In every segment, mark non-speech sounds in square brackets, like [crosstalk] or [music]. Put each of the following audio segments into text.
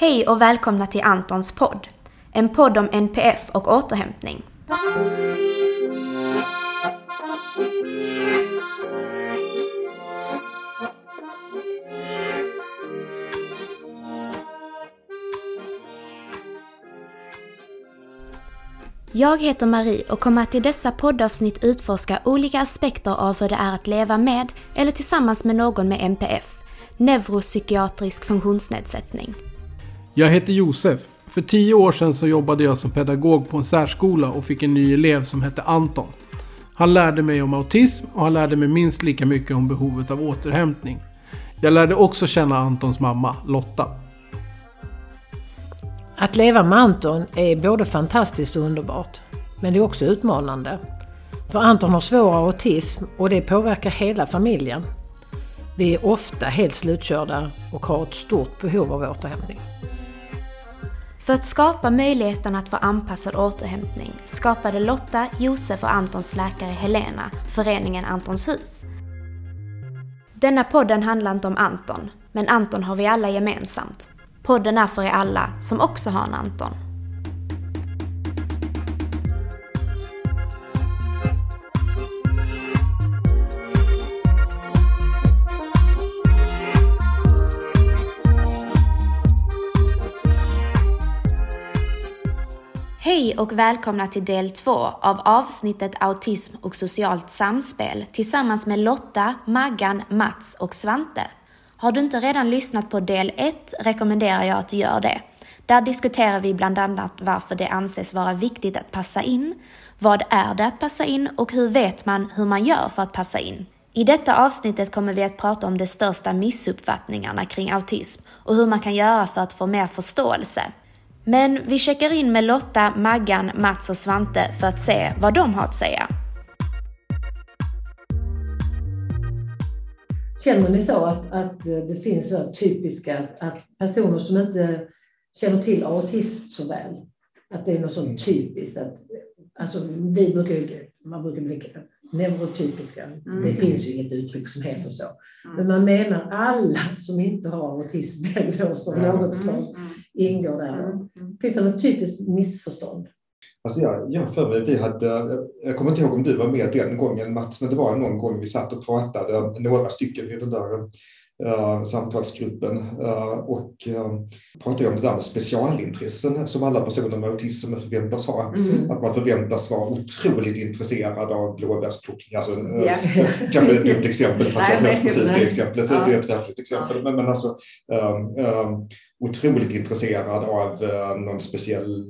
Hej och välkomna till Antons podd. En podd om NPF och återhämtning. Jag heter Marie och kommer att i dessa poddavsnitt utforska olika aspekter av hur det är att leva med eller tillsammans med någon med NPF, neuropsykiatrisk funktionsnedsättning. Jag heter Josef. För tio år sedan så jobbade jag som pedagog på en särskola och fick en ny elev som hette Anton. Han lärde mig om autism och han lärde mig minst lika mycket om behovet av återhämtning. Jag lärde också känna Antons mamma, Lotta. Att leva med Anton är både fantastiskt och underbart. Men det är också utmanande. För Anton har svår autism och det påverkar hela familjen. Vi är ofta helt slutkörda och har ett stort behov av återhämtning. För att skapa möjligheten att få anpassad återhämtning skapade Lotta, Josef och Antons läkare Helena föreningen Antons hus. Denna podden handlar inte om Anton, men Anton har vi alla gemensamt. Podden är för er alla som också har en Anton. Hej och välkomna till del två av avsnittet Autism och socialt samspel tillsammans med Lotta, Maggan, Mats och Svante. Har du inte redan lyssnat på del 1 rekommenderar jag att du gör det. Där diskuterar vi bland annat varför det anses vara viktigt att passa in, vad är det att passa in och hur vet man hur man gör för att passa in. I detta avsnittet kommer vi att prata om de största missuppfattningarna kring autism och hur man kan göra för att få mer förståelse. Men vi checkar in med Lotta, Maggan, Mats och Svante för att se vad de har att säga. Känner ni så att, att det finns så typiska att, att personer som inte känner till autism så väl, att det är något sånt typiskt att Alltså, vi brukar, man brukar bli neurotypiska. Mm. Det finns ju inget uttryck som heter så. Mm. Men man menar alla som inte har autismdiagnos [laughs] av mm. något slag mm. Ingår där. Mm. Finns det något typiskt missförstånd? Alltså jag, jag för mig, vi hade, jag kommer inte ihåg om du var med den gången Mats, men det var någon gång vi satt och pratade, några stycken i den där uh, samtalsgruppen uh, och uh, pratade om det där med specialintressen som alla personer med autism förväntas ha. Mm. Att man förväntas vara otroligt intresserad av blåbärsplockning. Alltså, yeah. [laughs] kanske ett dumt exempel för att jag hört precis det exemplet. Ja. Det är ett verkligt exempel. Men, men alltså otroligt intresserad av någon speciell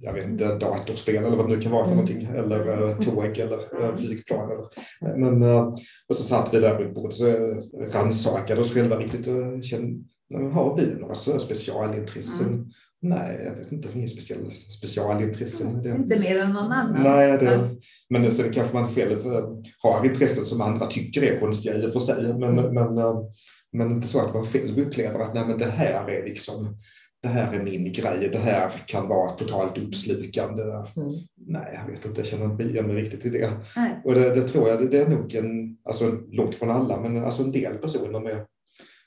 jag vet inte, datorspel eller vad det nu kan vara för mm. någonting, eller uh, tåg eller uh, flygplan. Eller. Men, uh, och så satt vi där runt bordet och rannsakade oss själva riktigt och kände, har vi några specialintressen? Mm. Nej, jag vet inte, inga speciella specialintressen. Det, inte mer än någon annan? Nej, det, men sen kanske man själv har intressen som andra tycker är konstiga i och för sig. Men, men, men, men inte så att man själv upplever att nej, men det här är liksom det här är min grej, det här kan vara totalt uppslukande. Mm. Nej, jag vet inte, jag känner inte igen mig riktigt i det. Nej. Och det, det, tror jag, det, det, är nog en, alltså långt från alla, men alltså en del personer med,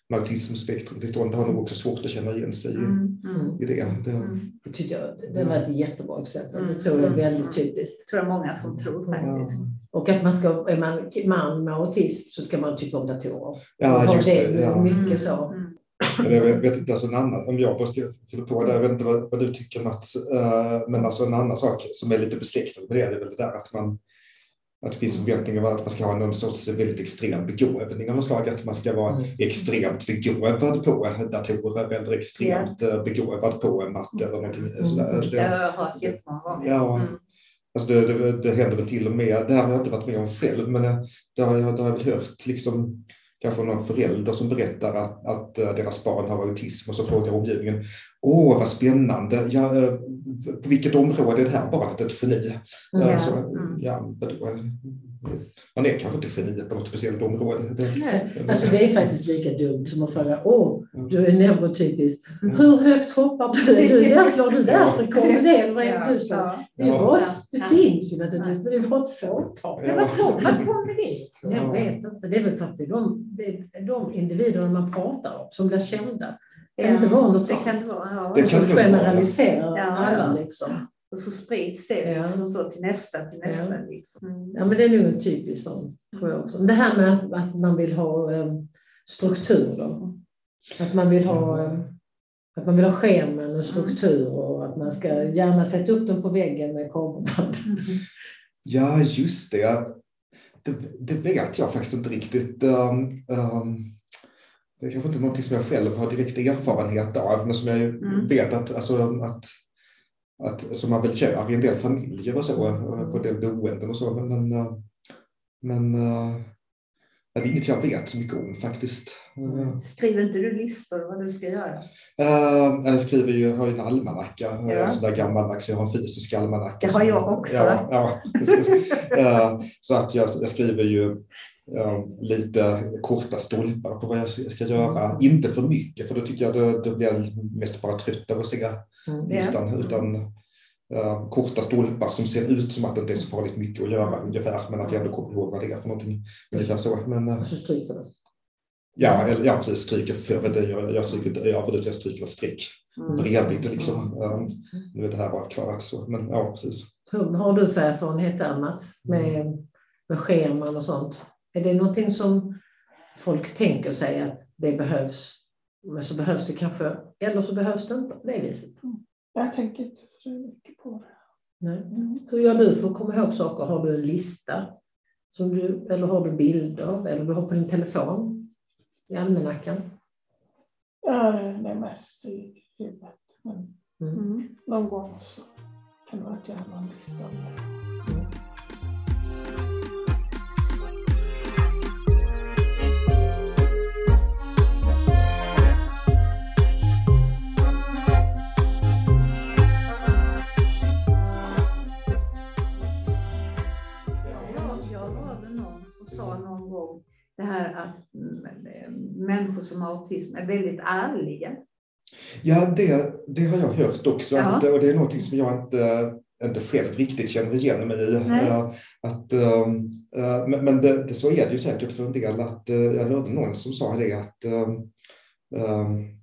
med autismspektrumtillstånd har nog också svårt att känna igen sig mm. Mm. i det. Det, mm. det tycker jag, det var ett jättebra exempel. Det tror jag är mm. väldigt typiskt. Det tror jag många som tror faktiskt. Ja. Och att man ska, är man man med autism så ska man tycka om datorer. Ja, just det. det ja. Mycket så. Mm. Jag vet inte, alltså en annan, om jag bara ska fylla på där, jag vet inte vad, vad du tycker Mats, uh, men alltså en annan sak som är lite besläktad med det, det är väl det där att man att det finns förväntningar om att man ska ha någon sorts väldigt extrem begåvning av något slag, att man ska vara mm. extremt begåvad på datorer eller extremt yeah. begåvad på matte eller någonting mm. sådär. Det, har jag hört jättemånga gånger. Ja, mm. Alltså det, det, det händer väl till och med, det här har jag inte varit med om själv, men det har jag, det har jag väl hört liksom kanske någon förälder som berättar att, att eh, deras barn har autism och så frågar omgivningen Åh, vad spännande! Ja, eh, på vilket område är det här barnet ett geni? Mm. Så, ja, man är kanske inte geni på något speciellt område. Det, alltså det är faktiskt lika dumt som att fråga Åh, du är neurotypisk. Hur högt hoppar du? Är du [laughs] där? Slår du världsrekord i det? Eller vad är det du slår? Det, är ja. det finns ju naturligtvis, men det är bara ett fåtal. Ja. Vad kommer det Jag vet inte. Det är väl för att det är de, de individerna man pratar om som blir kända. Kan det inte vara något Det sånt? kan det vara. Ja. Det kan Ja. alla liksom. Och så sprids det Ja. liksom så till nästa, till nästa. Ja. Liksom. Mm. Ja, men det är nog en typisk sån, tror jag också. Det här med att, att man vill ha um, strukturer. Att man vill ha, em, att man vill ha scheman och struktur och att man ska gärna sätta upp dem på väggen med kameraband. Ja, just det. det. Det vet jag faktiskt inte riktigt. Um, um, det är kanske inte någonting som jag själv har direkt erfarenhet av, men som jag Mm. vet att, alltså, att, att som man väl gör i en del familjer och så, eh, på en del boenden och så. Men, men, eh, men eh, det är inget jag vet så mycket om faktiskt. Eh, Skriver inte du listor vad du ska göra? Eh, jag skriver ju, har ju en almanacka, Ja. ja. sån där gammaldags, jag har en fysisk almanacka. Det har jag också. Ja, ja. [laughs] Eh, så att jag, jag skriver ju eh, lite korta stolpar på vad jag ska göra. Inte för mycket, för då tycker jag det, det blir mest bara trött av att se Mm. listan. Utan eh, korta stolpar som ser ut som att det inte är så farligt mycket att göra ungefär, men att jag ändå kommer ihåg vad det är för någonting. Ungefär så. Men, Och så stryker du. Ja, eller, ja precis. Stryker före det. Jag, jag stryker inte över det, jag stryker ett streck Mm. bredvid. Liksom. Um, nu är det här avklarat. Så. Men ja, precis. Hur har du för erfarenhet där Mats, med, med scheman och sånt? Är det någonting som folk tänker sig att det behövs, men så behövs det kanske, eller så behövs det inte på det viset? Jag tänker inte så mycket på det. Nej. Hur gör du för att komma ihåg saker? Har du en lista? Som du, eller har du bilder? Eller du har på din telefon? I almanackan? Har det mest i huvudet. Men Mm. Mm. någon gång så kan det vara att jag har någon lista gång det här att mm, människor som har autism är väldigt ärliga. Ja, det, det har jag hört också. Ja. Att, och det är någonting som jag inte, inte själv riktigt känner igen mig i. Nej. Eh, Att, eh, men det, det, så är det ju säkert för en del. Att, eh, jag hörde någon som sa det att um,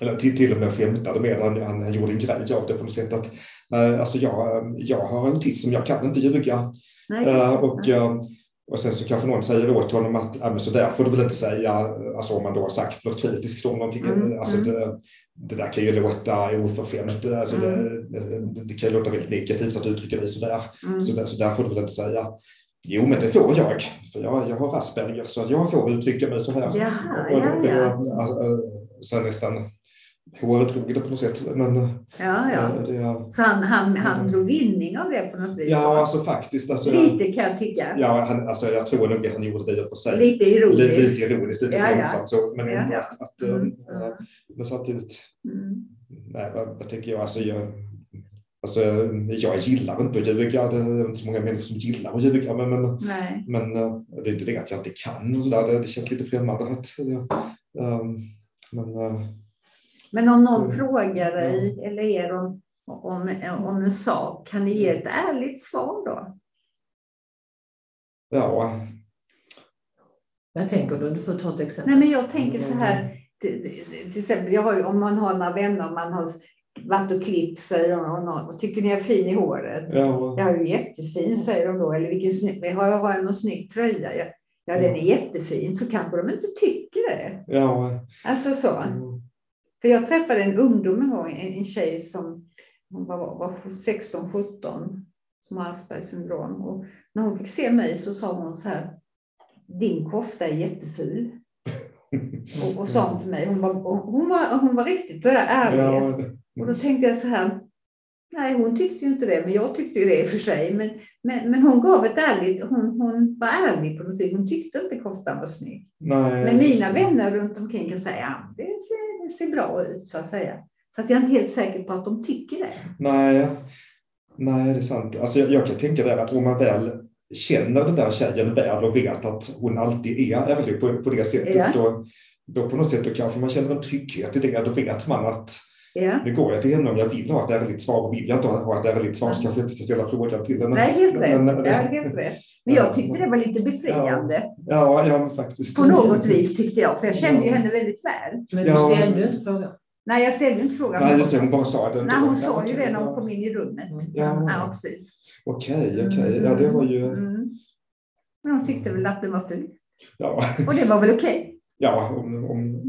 eller till, till och med skämtade med han, han gjorde en grej av det på något sätt. Att, eh, alltså jag, jag har autism, jag kan inte ljuga. Nej. Eh, och, eh, och sen så kanske någon säger åt honom att ja, men så där får du väl inte säga, alltså om man då har sagt något kritiskt om någonting. Mm, Alltså mm. Det, det där kan ju låta oförskämt, alltså Mm. det, det, det kan ju låta väldigt negativt att du uttrycker dig sådär. Mm. Så, där, så där får du väl inte säga. Jo, men det får jag, för jag, jag har Asperger, så att jag får uttrycka mig så här. Jaha, Och ja, det- det ja. var, alltså, eh, så nästan håret drog det på något sätt. Men, ja, ja. eh, det, Så han, han, han drog vinning av det på något vis? ja, alltså faktiskt. Alltså, Lite kan jag tycka. Ja, han, alltså, jag tror nog han gjorde det för sig. Lite Lite, ironiskt. lite ironiskt, lite Ja, ja. skämtsamt. Så, men Ja, ja. Att, att, Mm, mm. mm. men samtidigt, Mm. nej, vad, vad tänker jag? Alltså, jag, alltså, jag gillar inte att ljuga. Det är inte så många människor som gillar att ljuga. Men, men, Nej. men eh, det är inte det att jag inte kan. Så där. Det, det känns lite främmande. Att, eh, um, men, eh, Men om någon Mm. frågar dig eller er om, om, om en sak, kan ni ge ett ärligt svar då? ja, Vad tänker du? Du får ta ett exempel. Nej, men jag tänker så här, till, till- exempel, jag har om man har några vänner, man har varit och klippt sig och, och, någon, och tycker ni är fin i håret? ja, Jag är ju jättefin, säger de då. Eller vilken snygg, har jag har jag någon snygg tröja? Ja, ja, den är jättefin. Så kanske de inte tycker det. ja, Alltså så. mm, För jag träffade en ungdom en gång, en, en tjej som hon var, var 16-17 som har Aspergers syndrom. Och när hon fick se mig så sa hon så här, din kofta är jätteful. Och, och sa hon till mig, hon var, hon var, hon var riktigt så där ärlig. Och då tänkte jag så här, nej hon tyckte ju inte det, men jag tyckte ju det i och för sig. Men, men, men hon gav ett ärligt, hon, hon var ärlig på något sätt. Hon tyckte inte koftan var snygg. nej, Men mina vänner runt omkring kan säga, ja, det ser, ser bra ut så att säga. Fast jag är inte helt säker på att de tycker det. Nej, nej, det är sant. Alltså, jag, jag kan tänka där att om man väl känner den där tjejen väl och vet att hon alltid är ärlig på, på det sättet, Ja. då, då på något sätt då kanske man känner en trygghet i det. Då vet man att Ja. nu går jag till henne om jag vill ha ett ärligt svar och vill jag inte ha ett ärligt svar så kanske jag inte ska ställa frågan till henne. Nej, helt rätt. Men- men- Ja, helt rätt. Men jag tyckte det var lite befriande. Ja, ja, faktiskt. På något vis tyckte jag, för jag kände ju henne väldigt väl. Men du Ja. ställde ju inte frågan. Nej, jag ställde inte frågan. Nej, just det, hon bara sa det. Nej, hon sa ju det när hon kom in i rummet. Ja. Ja, precis. Okej, okej. Ja, det var ju... Mm. Men hon tyckte väl att den var ful. Ja, Och det var väl okej. ja om, om,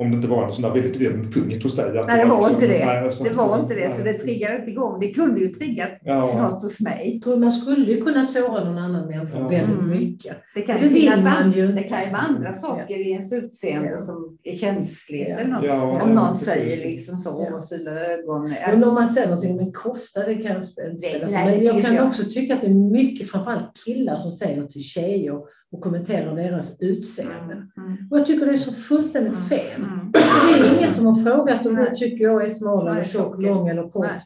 om det inte var en sån där väldigt öm punkt hos dig. att Nej, det var liksom- inte det. nej, så Det var inte det, så det triggade inte igång. Det kunde ju trigga Ja, något hos mig. Man skulle ju kunna såra någon annan människa Ja. väldigt Mm. mycket. Det kan, det finnas man an- ju det kan ju vara andra saker i ens utseende Ja. som är känsligt. Ja. eller något. Ja, Om någon precis. säger liksom så, Ja. och fula ögon. Men om man säger någonting om en kofta, det kan inte spela så. nej, Men jag kan jag. också tycka att det är mycket, framförallt killar som säger till tjejer och kommenterar deras utseende. Mm. Och jag tycker det är så fullständigt Mm. fel. Mm. Det är ingen som har frågat om du tycker jag är smal eller tjock, lång eller kort. Nej.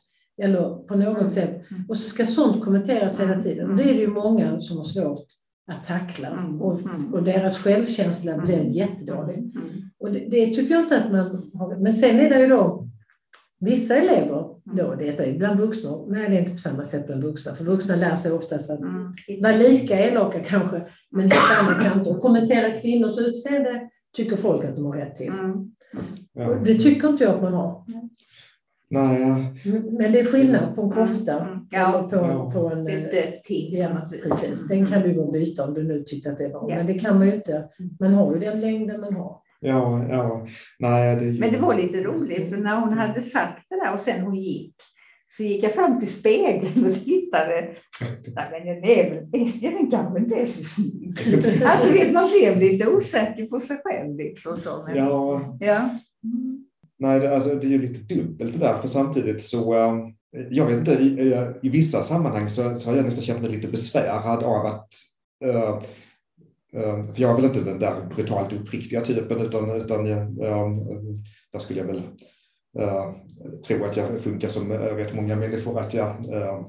Eller på något Mm. sätt. Mm. Och så ska sånt kommenteras hela Mm. tiden. Och det är det ju många som har svårt att tackla. Mm. Och, och deras självkänsla blir jättedålig. Och det, det tycker jag inte att man har. Men sen är det ju då vissa elever, då, detta är bland vuxna, nej det är inte på samma sätt bland vuxna, för vuxna lär sig oftast att vara lika elaka kanske, men hitta andra kanter. Och kommentera kvinnors utseende tycker folk att de har rätt till. Mm. Ja. Och det tycker inte jag att man har. Nej, Men det är skillnad på en kofta Mm. Ja. på, Ja. på en... Det ting Ja, precis. Den kan du bara byta om du nu tyckte att det var. Ja. Men det kan man ju inte. Man har ju den längden man har. ja, ja. Nej, det ju... Men det var lite roligt för när hon hade sagt det där och sen hon gick så gick jag fram till spegeln och tittade. Nej, men den är väl den kan väl inte är så snygg. Alltså man blev lite osäker på sig själv. Liksom, så, men, Ja, ja. Nej, det, alltså, det är ju lite dubbelt det där, för samtidigt så, eh, jag vet inte, i, i vissa sammanhang så, så har jag nästan känt mig lite besvärad av att, eh, eh, för jag är väl inte den där brutalt uppriktiga typen, utan, utan eh, där skulle jag väl eh, tro att jag funkar som eh, rätt många människor, att jag eh,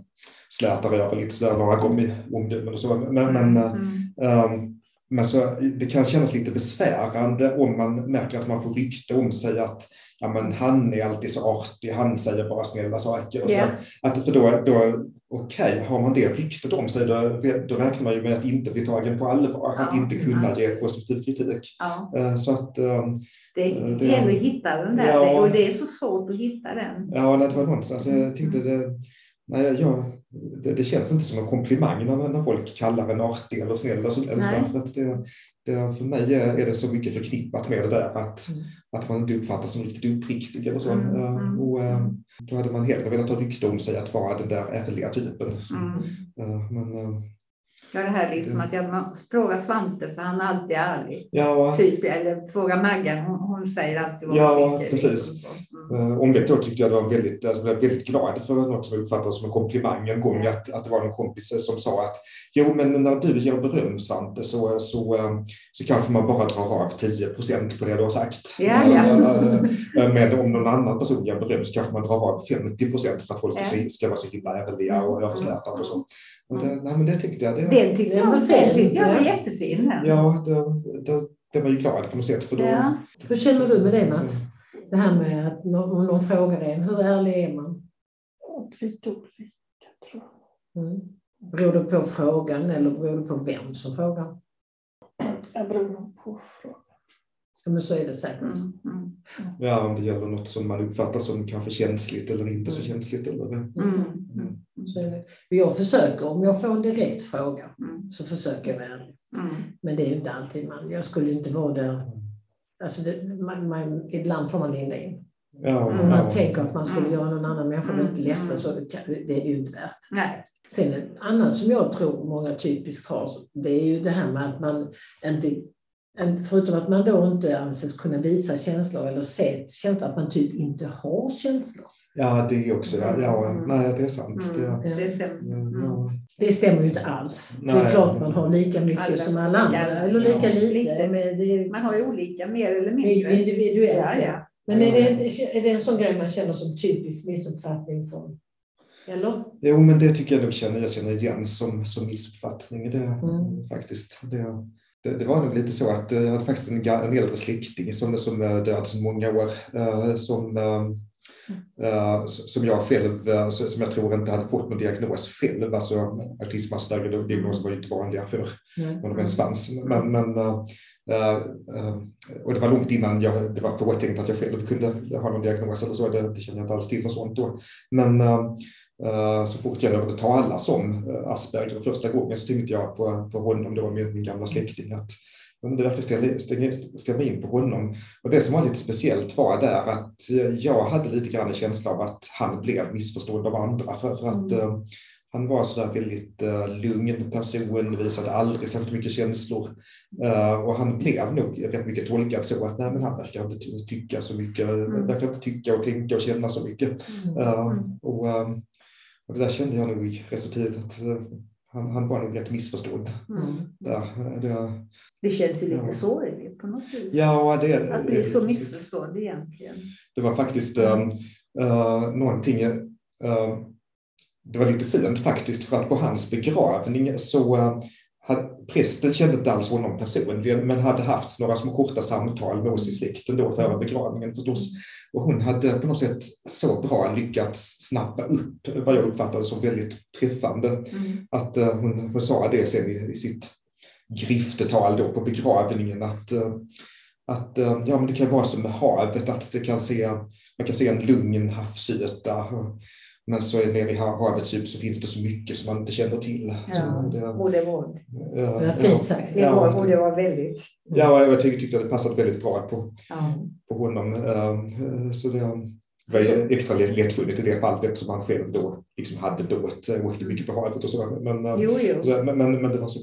slätar över lite sådär lagom i omdömen och så. Men, men, Mm. Um, men så, det kan kännas lite besvärande om man märker att man får rykte om sig att ja, men han är alltid så artig, han säger bara snälla saker. Och så. Ja. Att, för då, då, okej, har man det ryktet om sig, då, då räknar man ju med att inte bli tagen på allvar, att Ja. inte kunna Mm. ge konstruktiv kritik. Ja, Eh, Så att, det Eh, det- gäller att hitta den där Ja. och det är så svårt att hitta den. ja, det var någonstans, jag tänkte det, nej, jag, det, det känns inte som en komplimang när, när folk kallar en artig eller snäll. Eller så, eller Nej. så, för att det, det, för mig är det så mycket förknippat med det där att, Mm. att man inte uppfattas som riktigt uppriktig eller så. Mm, Eh, mm. Och, eh, då hade man hellre velat ha rykte om sig att vara den där ärliga typen. Så, Mm. eh, Men Ja, det här liksom att jag frågar Svante för han är alltid ärlig. ja, Typ, eller fråga Maggan, hon, hon säger alltid vad Ja, hon tycker. precis. Mm. Eh, Omvänt då tyckte jag det var väldigt, alltså blev väldigt glad för något som jag uppfattade som en komplimang en gång, att, att det var en kompis som sa att jo, men när du ger beröm Svante så, så, eh, så kanske man bara drar av 10 procent på det du har sagt. Ja, ja. Eh, eh, Men om någon annan person ger beröm så kanske man drar av 50 procent för att folk Ja. ska- vara så himla ärliga och Mm. överslätade och så. Och det, nej, men det tyckte jag. Det, Den tyckte jag, var fint, tyckte jag var jättefin. ja, det, det, det var ju glad på något sätt. För då, Ja. Hur känner du med det Mats? Det här med att om någon frågar en, hur ärlig är man? Lite olika tror jag. Mm. Beror det på frågan eller beror det på vem som frågar? Jag beror nog på frågan. Ja, men så är det säkert. Mm, mm, Ja, om det gäller något som man uppfattar som kanske känsligt eller inte så Mm. känsligt. Eller, mm, mm, Så är det. Jag försöker, om jag får en direkt fråga, mm, så försöker jag vara ärlig. mm. Men det är ju inte alltid man, jag skulle inte vara där. Alltså det, man, man, ibland får man linda in. ja, Mm. Om man ja. tänker att man skulle Mm. göra någon annan människa Mm. väldigt ledsen så det, kan, det är det ju inte värt. Nej. Sen ett annat som jag tror många typiskt har, det är ju det här med att man inte, förutom att man då inte anses kunna visa känslor eller se känslor, att man typ inte har känslor. Ja, det är också, ja, ja Mm. nej det är sant. Mm. Det, Det stämmer. ja, Mm. ja. Det stämmer ju inte alls. det är Nej. klart man har lika mycket Alla som alla andra, eller lika ja. lite. Lite. Men det är, Man har ju olika, mer eller det är ju mindre. individuellt. Ja, ja. Men är det, är det en sån grej man känner som typisk missuppfattning från, eller? Jo, men det tycker jag nog känner, jag känner igen som, som missuppfattning. Det, Mm. faktiskt. Det, det, det var nog lite så att eh, jag hade faktiskt en, en äldre släkting som, som är död sedan många år, eh, som, eh, uh, som jag själv, uh, som jag tror inte hade fått någon diagnos själv. Alltså autism Asperger, diagnoser var ju inte vanliga för honom ens fanns. Men, men uh, och det var långt innan jag, det var påtänkt att jag själv kunde ha någon diagnos eller så, det, det kände jag inte alls till och sånt då. Men så fort jag hörde talas om Asperger första gången så tänkte jag på, på honom då med min gamla släkting att det verkar stämma, stämma in på honom. Och det som var lite speciellt var där att jag hade lite grann en känsla av att han blev missförstådd av andra för, för att mm. uh, han var sådär väldigt uh, lugn person, visade aldrig särskilt mycket känslor. Uh, och han blev nog rätt mycket tolkad så att nej, men han verkar inte tycka så mycket, mm. verkar inte tycka och tänka och känna så mycket. Mm. och, och det där kände jag nog resultatet att han, han var nog rätt missförstådd. Mm. Där, det, det känns ju lite ja. sorgligt på något vis. Ja, det, att bli så missförstådd egentligen. Det var faktiskt uh, någonting, uh, det var lite fint faktiskt för att på hans begravning så uh, prästen kände inte alls honom personligen men hade haft några små korta samtal med oss i släkten då före begravningen förstås. Och hon hade på något sätt så bra lyckats snappa upp vad jag uppfattade som väldigt träffande. Mm. Att uh, hon, hon sa det sen i, i sitt griftetal då på begravningen att, uh, att uh, ja, men det kan vara som med havet, att det kan se, man kan se en lugn havsyta men så nere i havets djup så finns det så mycket som man inte känner till. Ja, det, och det var, ja, det var fint sagt. Det var, och det var väldigt... Ja, jag tyckte, tyckte att det passade väldigt bra på, ja. på honom. Ehm, så det var extra lättfunnigt i det fallet eftersom han själv då liksom hade båt, åkte mycket på havet och så. Men, jo, jo. men, men, men det var så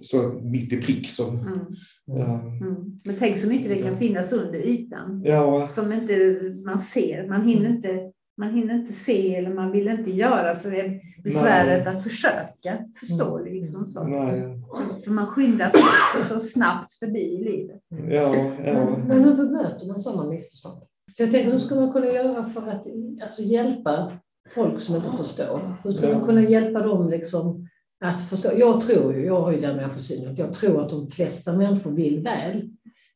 så mitt i prick som... Mm. Ja. Mm. Men tänk så mycket det kan finnas under ytan ja. som inte man ser. Man hinner inte man hinner inte se eller man vill inte göra så det är besväret Nej. att försöka förstå. Mm. Liksom så. Nej. För man skyndar så, så snabbt förbi livet. Ja, ja. Men, men hur bemöter man sådana missförstånd? För jag tänker, hur ska man kunna göra för att alltså, hjälpa folk som inte förstår? Hur ska man kunna hjälpa dem liksom, att förstå? Jag tror ju, jag har ju den människosynen, att jag tror att de flesta människor vill väl.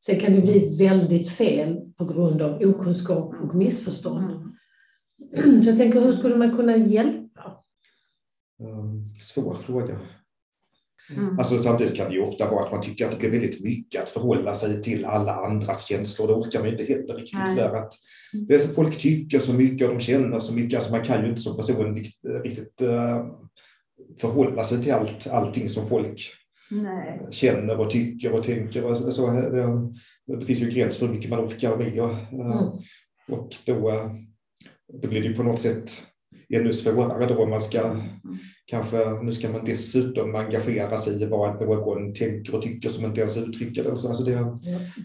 Sen kan det bli väldigt fel på grund av okunskap och missförstånd. Så jag tänker, hur skulle man kunna hjälpa? Um, svår fråga. Mm. Alltså, samtidigt kan det ju ofta vara att man tycker att det blir väldigt mycket att förhålla sig till alla andras känslor. Det orkar man inte heller riktigt. Där, att mm. det är så folk tycker så mycket och de känner så mycket. Alltså, man kan ju inte som person riktigt, riktigt uh, förhålla sig till allt, allting som folk Nej. känner och tycker och tänker. Och så, det, det finns ju gräns för hur mycket man orkar med. Och, mm. och då, då blir det på något sätt ännu svårare då man ska kanske, nu ska man dessutom engagera sig i vad någon tänker och tycker som inte ens uttrycker det. Alltså det, ja.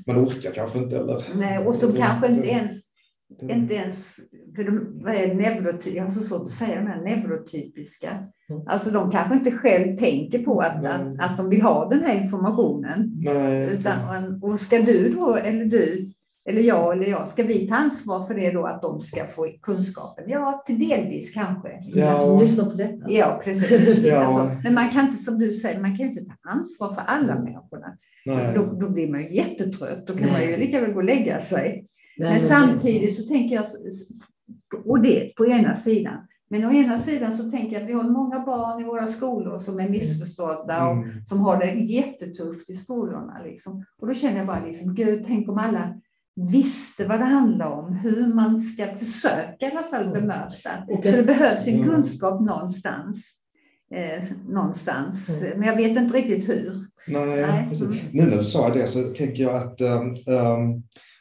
Man orkar kanske inte eller? Nej, och som kanske inte ens, det, inte ens, för de, vad är neurotyp, jag har så svårt att säga de här neurotypiska. Mm. Alltså de kanske inte själv tänker på att, att, att de vill ha den här informationen. Nej, utan, och ska du då, eller du, eller jag eller jag, ska vi ta ansvar för det då att de ska få kunskapen? Ja, till delvis kanske. Ja. Att de lyssnar på detta. Ja, precis. ja. Alltså, men man kan inte, som du säger, man kan ju inte ta ansvar för alla mm. människorna. Då, då, blir man ju jättetrött. Då kan Nej. man ju lika väl gå och lägga sig. Nej, men samtidigt så tänker jag, och det på ena sidan, men å ena sidan så tänker jag att vi har många barn i våra skolor som är missförstådda och mm. som har det jättetufft i skolorna. Liksom. Och då känner jag bara, liksom, Gud, tänk om alla visste vad det handlar om, hur man ska försöka i alla fall bemöta. Och Så det behövs en kunskap någonstans. Eh, någonstans, mm. men jag vet inte riktigt hur. Nej, Nej. Mm. Nu när du sa det så tänker jag att um,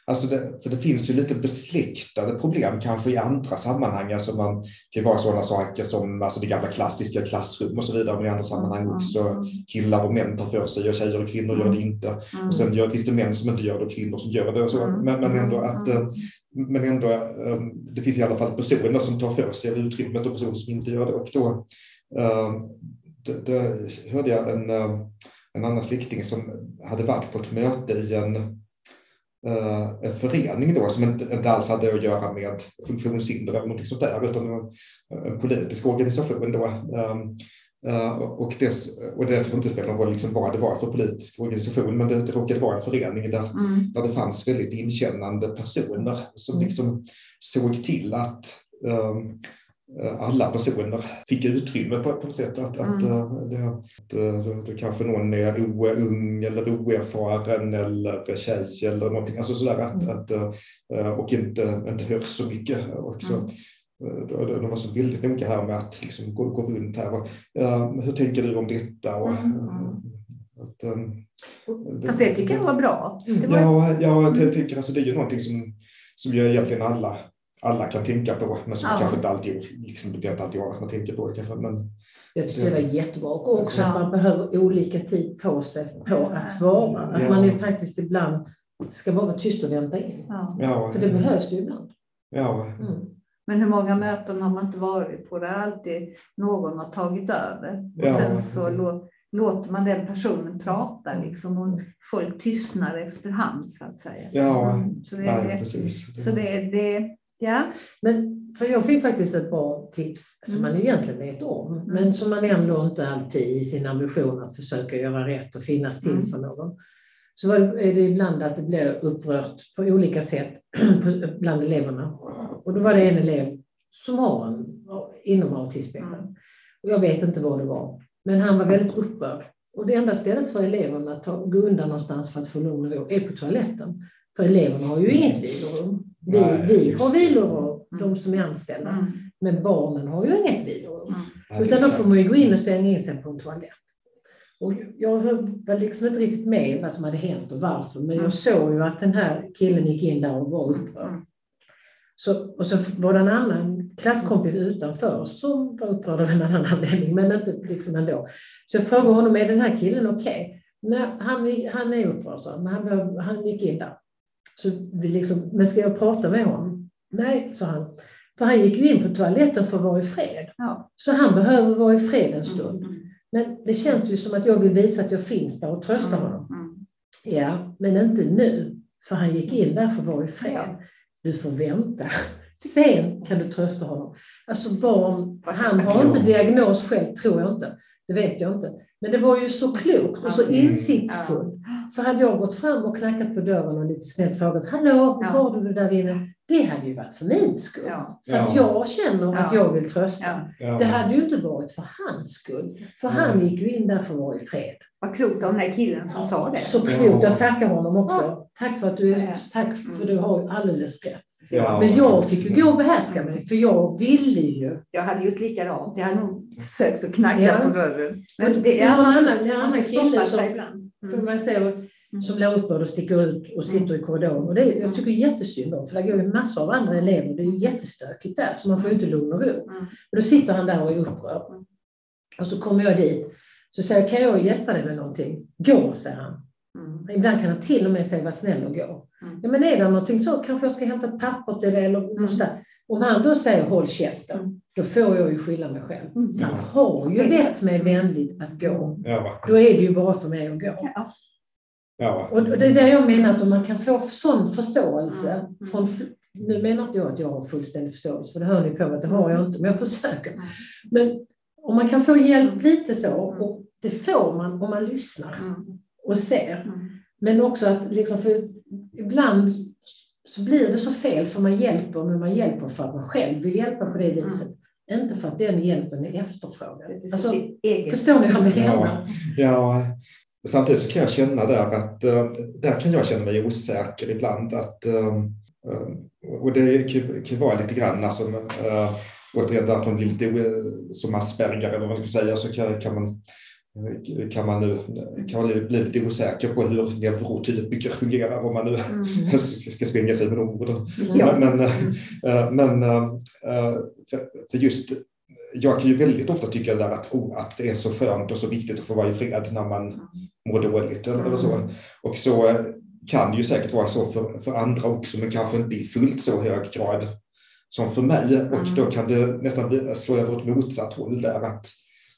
Alltså det, för det finns ju lite besläktade problem kanske i andra sammanhang. Alltså man kan vara sådana saker som alltså det gamla klassiska klassrum och så vidare, men i andra sammanhang också killar och män tar för sig och tjejer och kvinnor gör det inte. Och sen gör, finns det män som inte gör det och kvinnor som gör det. Och så. Men, men ändå att eh, men ändå, eh, det finns i alla fall personer som tar för sig av utrymmet och personer som inte gör det. Och då, eh, då, hörde jag en, en annan släkting som hade varit på ett möte i en en förening då som inte, inte alls hade att göra med funktionshinder eller något sånt där, utan en politisk organisation då, ehm, Uh, och, det, och tror inte spelar någon roll liksom vad det var för politisk organisation, men det, det råkade vara en förening där, mm. där det fanns väldigt inkännande personer som mm. liksom såg till att um, alla personer fick utrymme på, på något sätt. Att, mm. att, det, att det, kanske någon är ung eller oerfaren eller tjej eller någonting. Alltså sådär att, mm. att, och inte, inte hörs så mycket. Och så, mm. De var så väldigt noga här med att liksom gå, gå runt här. Och, uh, hur tänker du om detta? Och, uh, att, um, Fast det tycker jag var bra. Var... Ja, ja, jag tycker alltså, det är ju någonting som, som ju egentligen alla, alla kan tänka på, men som ja. kanske inte alltid, liksom, det inte alltid att man tänker på det. Kanske, men, jag tyckte det var jättebra. Och också ja. att man behöver olika tid på sig på att svara. Att ja. man är faktiskt ibland ska bara vara tyst och vänta in. Ja. För det behövs ju ibland. Ja. Mm. Men hur många möten har man inte varit på där alltid någon har tagit över? Och ja. sen så lå, låter man den personen prata liksom och folk tystnar efterhand så att säga. Ja, mm. så det, nej, precis. Så det, det, ja. Men för jag fick faktiskt ett bra tips som man mm. egentligen vet om, mm. men som man ändå inte alltid i sin ambition att försöka göra rätt och finnas till mm. för någon så är det ibland att det blir upprört på olika sätt [clears throat] bland eleverna. Och då var det en elev som har en, inom autismspektrat. Mm. Och jag vet inte vad det var, men han var väldigt upprörd. Och det enda stället för eleverna att ta, gå undan någonstans för att få lugn och ro är på toaletten. För eleverna har ju inget vilorum. Vi, vi har vilorum, de som är anställda. Mm. Men barnen har ju inget vilorum. Mm. Utan då får man ju gå in och stänga in sig på en toalett. Och jag var liksom inte riktigt med vad som hade hänt och varför, men jag mm. såg ju att den här killen gick in där och var upprörd. Mm. Så, och så var det en annan klasskompis utanför som var upprörd av en annan anledning, men inte liksom ändå. Så jag frågade honom, är den här killen okej? Okay? Han, han är upprörd, så men han, han gick in där. Så vi liksom, men ska jag prata med honom? Nej, sa han. För han gick ju in på toaletten för att vara i fred. Ja. Så han behöver vara i fred en stund. Mm. Men det känns ju som att jag vill visa att jag finns där och trösta mm. honom. Mm. Ja, men inte nu. För han gick in där för att vara i fred. Du får vänta. Sen kan du trösta honom. Alltså barn, han har inte diagnos själv, tror jag inte. Det vet jag inte. Men det var ju så klokt och så insiktsfullt. För hade jag gått fram och knackat på dörren och lite snällt frågat Hallå, hur har du det där inne? Det hade ju varit för min skull. Ja. För att jag känner att jag vill trösta. Det hade ju inte varit för hans skull. För han gick ju in där för att vara i fred. Vad klokt av den där killen som sa det. Så klokt. Jag tackar honom också. Tack för att du, tack för du har alldeles rätt. Ja, men jag fick ju gå och behärska mig, för jag ville ju. Jag hade gjort likadant. Jag hade nog försökt att knacka ja. på dörren. Men det är en annan, en annan kille som, mm. man mm. som blir upprörd och sticker ut och sitter i korridoren. Och det, jag tycker jättesynd om, för det går ju massor av andra elever. Det är ju jättestökigt där, så man får ju inte lugn och ro. Mm. Och då sitter han där och är upprörd. Och så kommer jag dit. Så säger jag, kan jag hjälpa dig med någonting? Gå, säger han. Mm. Ibland kan han till och med säga var snäll och gå. Mm. Ja, men är det någonting så kanske jag ska hämta ett papper till dig eller något mm. sådär. Om han då säger håll käften, mm. då får jag ju skylla mig själv. Mm. Han har ju bett mig vänligt att gå. Då är det ju bara för mig att gå. Ja. Ja. Och det är det jag menar, att om man kan få sån förståelse mm. från nu menar inte jag att jag har fullständig förståelse, för det hör ni på att det har jag inte, men jag försöker. Men om man kan få hjälp lite så, och det får man om man lyssnar och ser. Men också att liksom, för ibland så blir det så fel för man hjälper, men man hjälper för att man själv vill hjälpa på det viset. Mm. Inte för att den hjälpen är efterfrågad. Alltså, förstår ni vad jag menar? Ja, ja, samtidigt så kan jag känna där att uh, där kan jag känna mig osäker ibland. Att, uh, och det kan, kan vara lite grann alltså, återigen att man blir lite som Asperger eller vad man ska säga så kan, kan man kan man nu kan man bli lite osäker på hur neurotypiker fungerar om man nu mm. [laughs] ska springa sig med de orden. Ja. Men, men, eh, för just jag kan ju väldigt ofta tycka där att, oh, att det är så skönt och så viktigt att få vara i fred när man mm. Mår dåligt eller, så. Mm. Och så kan det ju säkert vara så för, för andra också, men kanske inte i fullt så hög grad som för mig. Och då kan det nästan slå över åt motsatt håll där att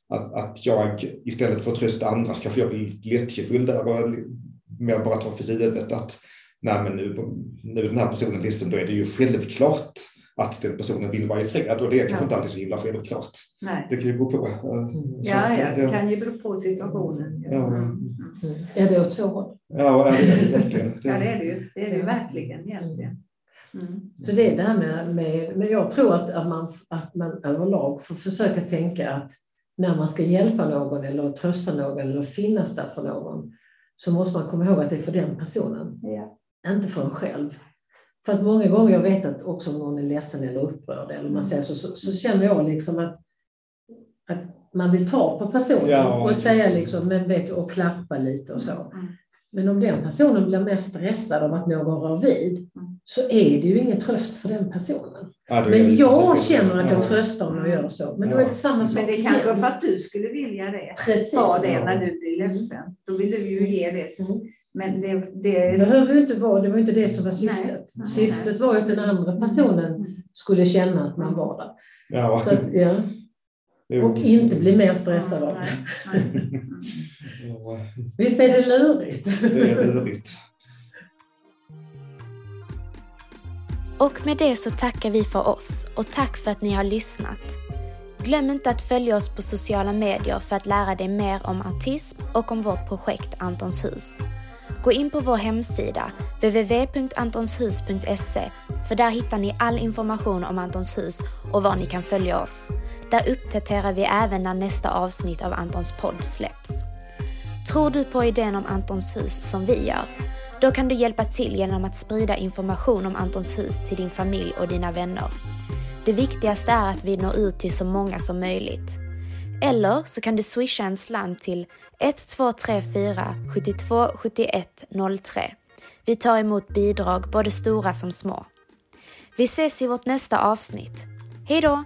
att, att jag istället för att trösta andra så kanske jag blir lite lättjefull där och mer bara tar för givet att nej men nu, nu är den här personen ledsen, då är det ju självklart att den personen vill vara i fred och det är kanske Ja. inte alltid så himla självklart. Nej. Det kan ju bero på. eh, Ja, ja, det kan ju bero på situationen. Ja. Mm, mm. Är det åt två håll? Ja, det är det verkligen. [laughs] Ja, det är det ju. Det är det verkligen egentligen. Mm. Så det är det här med, med men jag tror att, att, man, att man överlag får försöka tänka att när man ska hjälpa någon eller trösta någon eller finnas där för någon så måste man komma ihåg att det är för den personen, Ja. inte för en själv. För att många gånger, jag vet att också om någon är ledsen eller upprörd eller man säger så, så, så känner jag liksom att, att man vill ta på personen Ja, och säga liksom, men vet du, och klappa lite och så. Mm. Men om den personen blir mest stressad av att någon rör vid Mm. så är det ju ingen tröst för den personen. Ja, Men jag känner att jag Ja. tröstar om jag gör så. Men då Ja. är det samma sak Men det kanske för att du skulle vilja det. Precis. Ta det när du blir ledsen. Då vill du ju ge det. Mm. Men det, det behöver ju inte vara, det var inte det som var Nej, syftet. nej, Syftet var ju att den andra personen Mm. skulle känna att man var där. Ja. Så att, ja. Och inte bli mer stressad av det. Nej, nej. Mm. [laughs] Visst är det lurigt? Det är lurigt. Och med det så tackar vi för oss och tack för att ni har lyssnat. Glöm inte att följa oss på sociala medier för att lära dig mer om autism och om vårt projekt Antons hus. Gå in på vår hemsida www.antonshus.se för där hittar ni all information om Antons hus och var ni kan följa oss. Där uppdaterar vi även när nästa avsnitt av Antons podd släpps. Tror du på idén om Antons hus som vi gör? Då kan du hjälpa till genom att sprida information om Antons hus till din familj och dina vänner. Det viktigaste är att vi når ut till så många som möjligt. Eller så kan du swisha en slant till 1234 72 71 03. Vi tar emot bidrag både stora som små. Vi ses i vårt nästa avsnitt. Hej då!